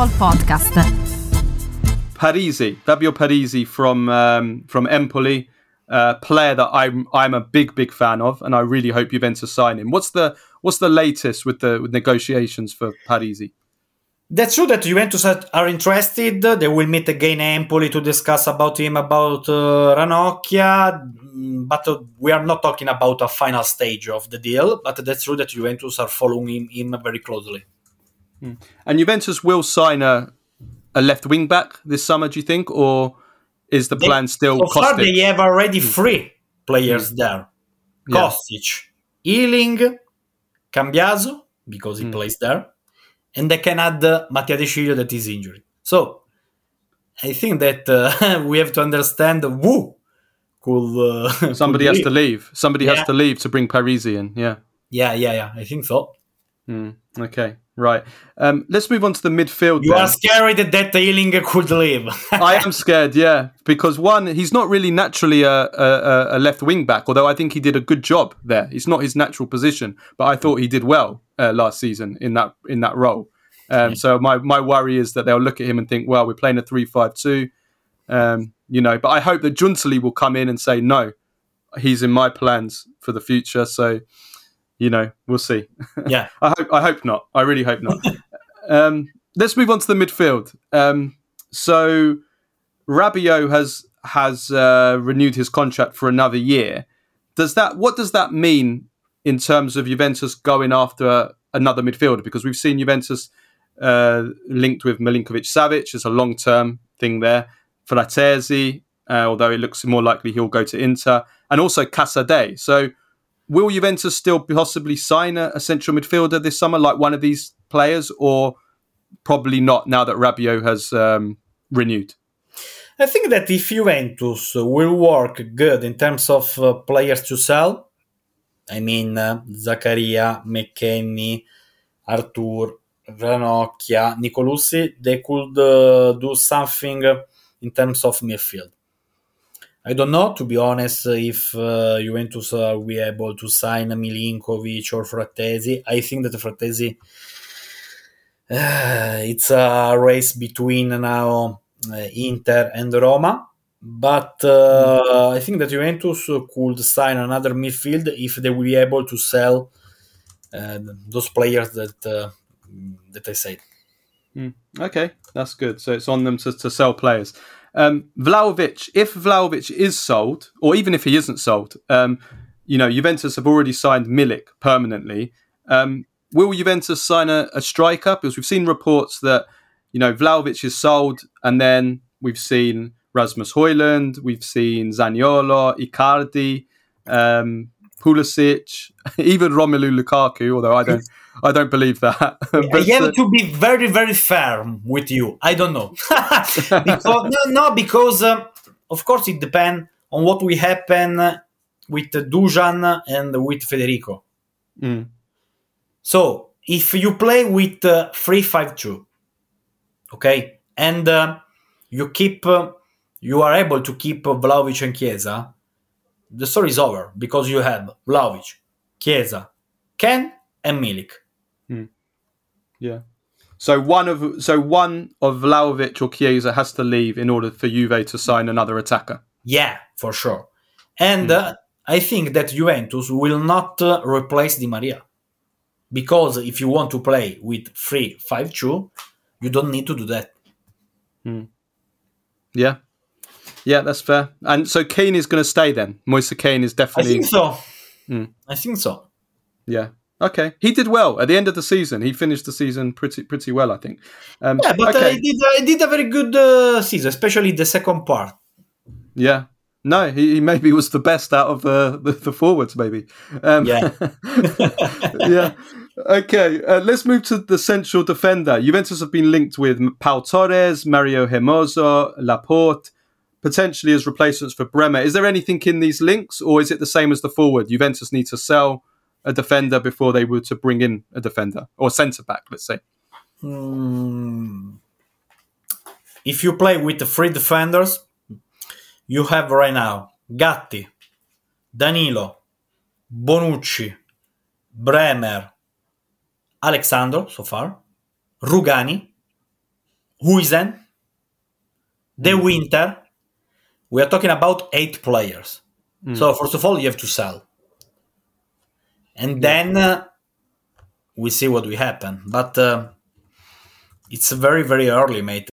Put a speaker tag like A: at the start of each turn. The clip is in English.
A: Football Podcast.
B: Parisi, Fabio Parisi from um, from Empoli, uh, player that I'm I'm a big big fan of, and I really hope Juventus sign him. What's the what's the latest with the with negotiations for Parisi?
C: That's true that Juventus are interested. They will meet again Empoli to discuss about him, about uh, Ranocchia. Mm, but uh, we are not talking about a final stage of the deal. But that's true that Juventus are following him, him very closely.
B: Hmm. And Juventus will sign a a left wing back this summer. Do you think, or is the plan
C: they,
B: still?
C: So
B: Kostic?
C: far, they have already
B: Hmm.
C: three players
B: Mm.
C: there:
B: Yeah.
C: Kostic, Iling, Cambiaso because he
B: Mm.
C: plays there, and they can add uh, Mattia De that is injured. So I think that uh, we have to understand who could uh,
B: Somebody
C: could
B: has
C: leave.
B: to leave. Somebody has to leave to bring Parisi in. Yeah.
C: Yeah, yeah, yeah. I think so.
B: Hmm. Okay. Right. Um, let's move on to the midfield.
C: You
B: then.
C: are scared that that Iling could leave.
B: I am scared, yeah, because one, he's not really naturally a, a, a left wing back, although I think he did a good job there. It's not his natural position, but I thought he did well uh, last season in that in that role. Um, so my, my worry is that they'll look at him and think, well, we're playing a three-five-two, um, you know. But I hope that Giuntoli will come in and say, no, he's in my plans for the future. So, you know, we'll see.
C: yeah.
B: I hope I hope not. I really hope not. um, let's move on to the midfield. Um, so Rabiot has has uh, renewed his contract for another year. Does that what does that mean in terms of Juventus going after another midfielder? Because we've seen Juventus uh, linked with Milinkovic Savic as a long term thing there. Frattesi, uh, although it looks more likely he'll go to Inter, and also Casadei. So will Juventus still possibly sign a, a central midfielder this summer, like one of these players, or probably not now that Rabiot has um, renewed?
C: I think that if Juventus will work good in terms of uh, players to sell, I mean uh, Zakaria, McKennie, Arthur, Ranocchia, Nicolussi, they could uh, do something in terms of midfield. I don't know, to be honest, if uh, Juventus uh, will be able to sign Milinkovic or Frattesi. I think that Frattesi, uh, it's a race between now uh, Inter and Roma. But uh, I think that Juventus could sign another midfield if they will be able to sell uh, those players that uh, that I said.
B: Okay, that's good. So it's on them to, to sell players. Um, Vlahovic, if Vlahovic is sold, or even if he isn't sold, um, you know, Juventus have already signed Milik permanently. Um, will Juventus sign a, a striker? Because we've seen reports that, you know, Vlahovic is sold, and then we've seen Rasmus Hojlund, we've seen Zaniolo, Icardi, um, Pulisic, even Romelu Lukaku, although I don't, I don't believe that. But,
C: I have
B: uh,
C: to be very, very firm with you. I don't know. because, no, no, because uh, of course it depends on what will happen with Dusan and with Federico.
B: mm,
C: So if you play with uh, 3-5-2, okay, and uh, you keep, uh, you are able to keep Vlahovic and Chiesa, the story is over because you have Vlahovic, Chiesa, Kean, and Milik.
B: Yeah. So one of so one of Vlahovic or Chiesa has to leave in order for Juve to sign another attacker.
C: Yeah, for sure. And uh, I think that Juventus will not uh, replace Di Maria. Because if you want to play with 3 5 2, you don't need to do that.
B: Yeah. Yeah, that's fair. And so Kean is going to stay then. Moise Kean is definitely.
C: I think so.
B: Mm.
C: I think so.
B: yeah. Okay, he did well at the end of the season. He finished the season pretty pretty well, I think. Um,
C: Yeah, but uh,
B: okay.
C: I, did, I did a very good uh, season, especially the second part.
B: Yeah. No, he, he maybe was the best out of uh, the, the forwards, maybe. Um,
C: Yeah.
B: yeah. Okay, uh, let's move to the central defender. Juventus have been linked with Pau Torres, Mario Hermoso, Laporte, potentially as replacements for Bremer. Is there anything in these links, or is it the same as the forward? Juventus need to sell a defender before they were to bring in a defender or centre back, let's say.
C: Mm. If you play with the three defenders, you have right now Gatti, Danilo, Bonucci, Bremer, Alex Sandro so far, Rugani, Huijsen, De Winter. We are talking about eight players. So first of all, you have to sell, and then uh, we see what will happen. But uh, it's very very early, mate.